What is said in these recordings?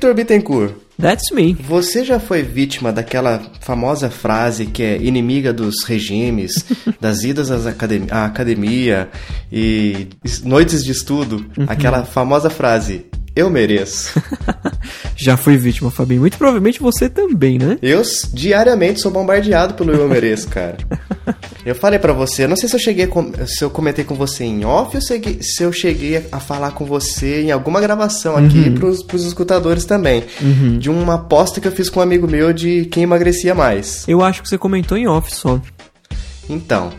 Victor Bittencourt, That's me. você já foi vítima daquela famosa frase que é inimiga dos regimes, das idas às academ- à academia e es- noites de estudo? Aquela famosa frase, eu mereço. Já fui vítima, Fabinho. Muito provavelmente você também, né? Eu diariamente sou bombardeado pelo eu mereço, cara. Eu falei pra você, não sei se eu cheguei com- se eu comentei com você em off ou se eu cheguei- se eu cheguei a falar com você em alguma gravação aqui pros, pros escutadores também. De uma aposta que eu fiz com um amigo meu de quem emagrecia mais. Eu acho que você comentou em off só. Então,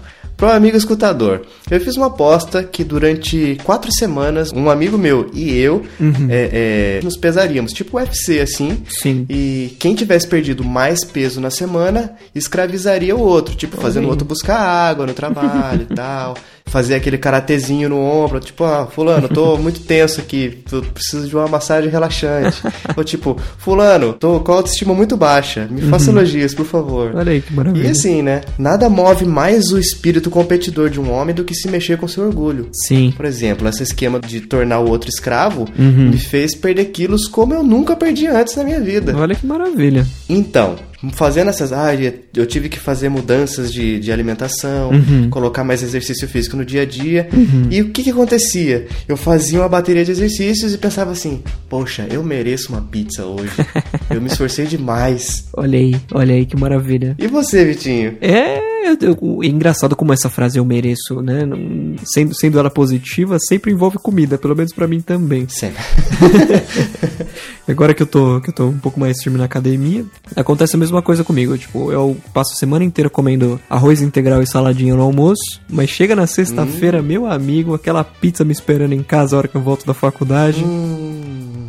pro amigo escutador, eu fiz uma aposta que durante quatro semanas, um amigo meu e eu é, é, nos pesaríamos, tipo UFC assim. Sim. E quem tivesse perdido mais peso na semana, escravizaria o outro, tipo, fazendo o outro buscar água no trabalho e tal. Fazer aquele karatezinho no ombro, tipo, ah, fulano, tô muito tenso aqui, tô, preciso de uma massagem relaxante. Ou tipo, fulano, tô com a autoestima muito baixa, me faça elogios, por favor. Olha aí que maravilha. E assim, né? Nada move mais o espírito competidor de um homem do que se mexer com seu orgulho. Sim. Por exemplo, esse esquema de tornar o outro escravo Uhum. me fez perder quilos como eu nunca perdi antes na minha vida. Olha que maravilha. Então, fazendo essas. Ah, eu tive que fazer mudanças de, de alimentação, Uhum. colocar mais exercício físico no dia a dia. E o que, que acontecia? Eu fazia uma bateria de exercícios e pensava assim: poxa, eu mereço uma pizza hoje. eu me esforcei demais. Olha aí, olha aí que maravilha. E você, Vitinho? É, eu- eu- é engraçado como essa frase eu mereço, né? Não- Sendo, sendo ela positiva, sempre envolve comida, pelo menos pra mim também. Sempre. Agora que eu tô, que eu tô um pouco mais firme na academia, acontece a mesma coisa comigo. Tipo, eu passo a semana inteira comendo arroz integral e saladinha no almoço, mas chega na sexta-feira, meu amigo, aquela pizza me esperando em casa a hora que eu volto da faculdade. Hum,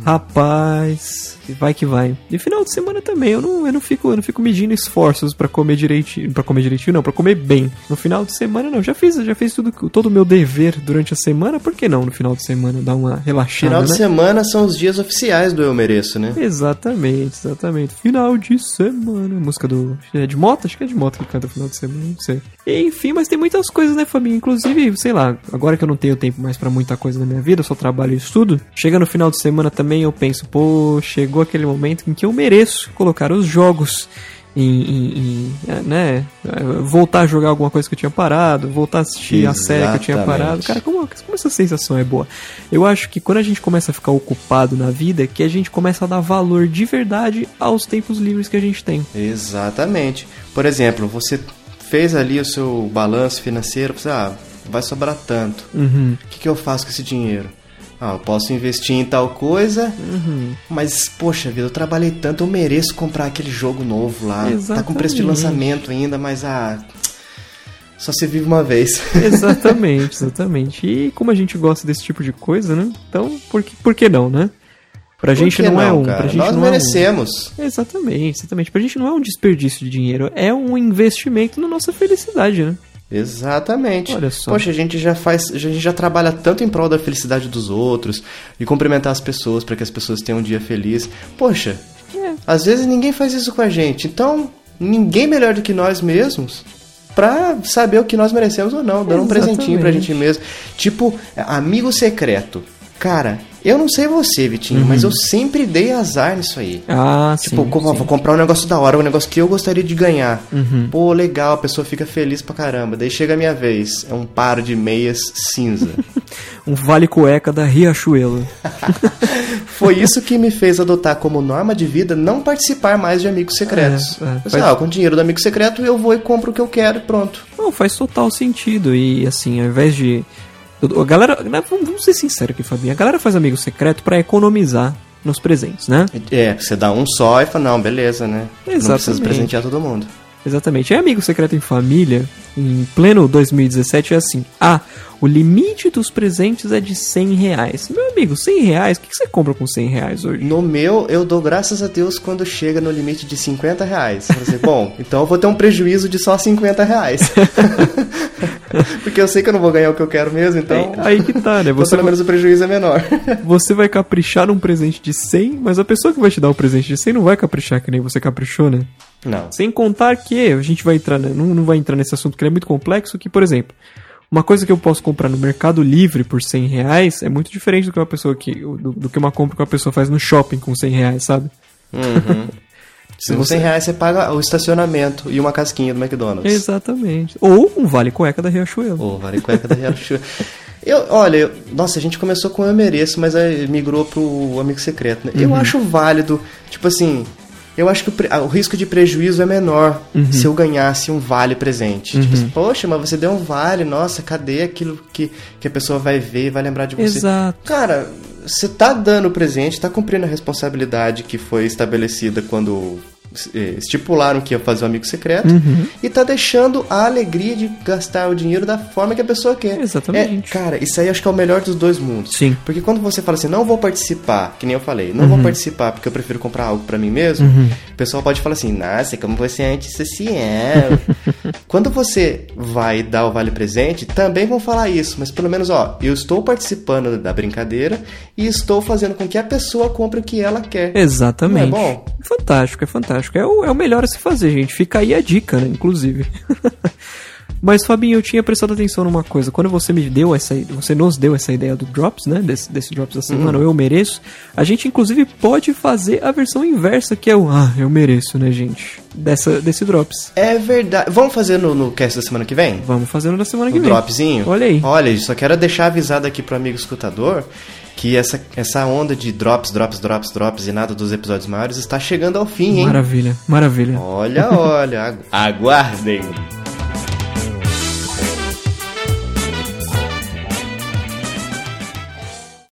Rapaz, vai que vai. E final de semana também, eu não, eu não fico, eu não fico medindo esforços pra comer direitinho, para comer direitinho não, pra comer bem. No final de semana não, já fiz, já fiz tudo todo o meu dever durante a semana, por que não no final de semana dar uma relaxada, final de né? semana são os dias oficiais do Eu Mereço, né? Exatamente, exatamente. Final de semana. Música do. É de moto? Acho que é de moto que canta final de semana, não sei. Enfim, mas tem muitas coisas, né, família? Inclusive, sei lá, agora que eu não tenho tempo mais pra muita coisa na minha vida, eu só trabalho e estudo. Chega no final de semana também, eu penso, pô, chegou aquele momento em que eu mereço colocar os jogos. Em, em- em, é, né, é, voltar a jogar alguma coisa que eu tinha parado, voltar a assistir a série que eu tinha Exatamente. parado. Cara, como, como essa sensação é boa? Eu acho que quando a gente começa a ficar ocupado na vida, que a gente começa a dar valor de verdade aos tempos livres que a gente tem. Exatamente. Por exemplo, você fez ali o seu balanço financeiro, você, ah, vai sobrar tanto. Uhum. O que, que eu faço com esse dinheiro? Ah, eu posso investir em tal coisa, mas, poxa vida, eu trabalhei tanto, eu mereço comprar aquele jogo novo lá. Tá com preço de Exatamente. lançamento ainda, mas ah. Só se vive uma vez. Exatamente, exatamente. E como a gente gosta desse tipo de coisa, né? Então, por que, por que não, né? Pra Por gente que não, é um. cara? Pra gente Nós não merecemos. É um... Exatamente, exatamente. Pra gente não é um desperdício de dinheiro, é um investimento na nossa felicidade, né? Exatamente. Olha só. Poxa, a gente já faz, a gente já trabalha tanto em prol da felicidade dos outros e cumprimentar as pessoas para que as pessoas tenham um dia feliz. Poxa, É. às vezes ninguém faz isso com a gente. Então, ninguém melhor do que nós mesmos pra saber o que nós merecemos ou não, dando um presentinho pra Exatamente. gente mesmo. Tipo, amigo secreto. Cara, eu não sei você, Vitinho, mas eu sempre dei azar nisso aí. Ah, Tipo, sim. sim. vou comprar um negócio da hora, um negócio que eu gostaria de ganhar. Uhum. Pô, legal, a pessoa fica feliz pra caramba. Daí chega a minha vez, é um par de meias cinza. Um vale cueca da Riachuelo. Foi isso que me fez adotar como norma de vida não participar mais de amigos secretos. É, é, faz- ah, com o dinheiro do amigo secreto eu vou e compro o que eu quero e pronto. Não, faz total sentido. E assim, ao invés de. A galera. né, Vamos ser sinceros aqui, Fabinho. A galera faz amigo secreto pra economizar nos presentes, né? É, você dá um só e fala, não, beleza, né? Não precisa Exatamente. presentear todo mundo. Exatamente. É amigo secreto em família, em pleno 2017, é assim. Ah, o limite dos presentes é de 100 reais. Meu amigo, 100 reais? O que você compra com 100 reais hoje? No meu, eu dou graças a Deus quando chega no limite de 50 reais. Eu falei, bom, então eu vou ter um prejuízo de só 50 reais. Porque eu sei que eu não vou ganhar o que eu quero mesmo, então. Aí, aí que tá, né? então Você, pelo menos o prejuízo é menor. você vai caprichar num presente de 100, mas a pessoa que vai te dar o presente de 100 não vai caprichar que nem você caprichou, né? Não. Sem contar que a gente vai entrar, né, não, não vai entrar nesse assunto que ele é muito complexo, que, por exemplo, Uma coisa que eu posso comprar no Mercado Livre por 100 reais é muito diferente do que uma pessoa que, do, do que uma compra que uma pessoa faz no shopping com 100 reais, sabe? Uhum. Se você... 100 reais você paga o estacionamento e uma casquinha do McDonald's. Exatamente. Ou um vale cueca da Riachuelo. Ou vale cueca da Riachuelo. Eu, olha, eu, nossa, a gente começou com Eu Mereço, mas aí migrou pro Amigo Secreto, né? Uhum. Eu acho válido, tipo assim, eu acho que o, o risco de prejuízo é menor uhum. se eu ganhasse um vale presente. Tipo uhum. Tipo assim, poxa, mas você deu um vale, nossa, cadê aquilo que, que a pessoa vai ver e vai lembrar de você? Exato. Cara, você tá dando presente, tá cumprindo a responsabilidade que foi estabelecida quando estipularam que ia fazer um amigo secreto uhum. e tá deixando a alegria de gastar o dinheiro da forma que a pessoa quer. Exatamente. É, cara, isso aí acho que é o melhor dos dois mundos. Sim. Porque quando você fala assim, não vou participar, que nem eu falei, não uhum. vou participar porque eu prefiro comprar algo para mim mesmo, uhum. o pessoal pode falar assim, nossa, como você é antissocial. quando você vai dar o vale presente, também vão falar isso, mas pelo menos, ó, eu estou participando da brincadeira e estou fazendo com que a pessoa compre o que ela quer. Exatamente. Não é bom? Fantástico, é fantástico fantástico. É o, é o melhor a se fazer, gente. Fica aí a dica, né? Inclusive. Mas, Fabinho, eu tinha prestado atenção numa coisa. Quando você me deu essa você nos deu essa ideia do Drops, né? Desse, desse Drops da semana, uhum. eu mereço. A gente, inclusive, pode fazer a versão inversa, que é o Ah, eu mereço, né, gente? Dessa, desse Drops. É verdade. Vamos fazer no, no cast da semana que vem? Vamos fazer no da semana que vem. Dropzinho? Olha aí. Olha, só quero deixar avisado aqui pro amigo escutador que essa, essa onda de drops, drops, drops, drops e nada dos episódios maiores está chegando ao fim, hein? Maravilha, maravilha. Olha, olha, aguardem.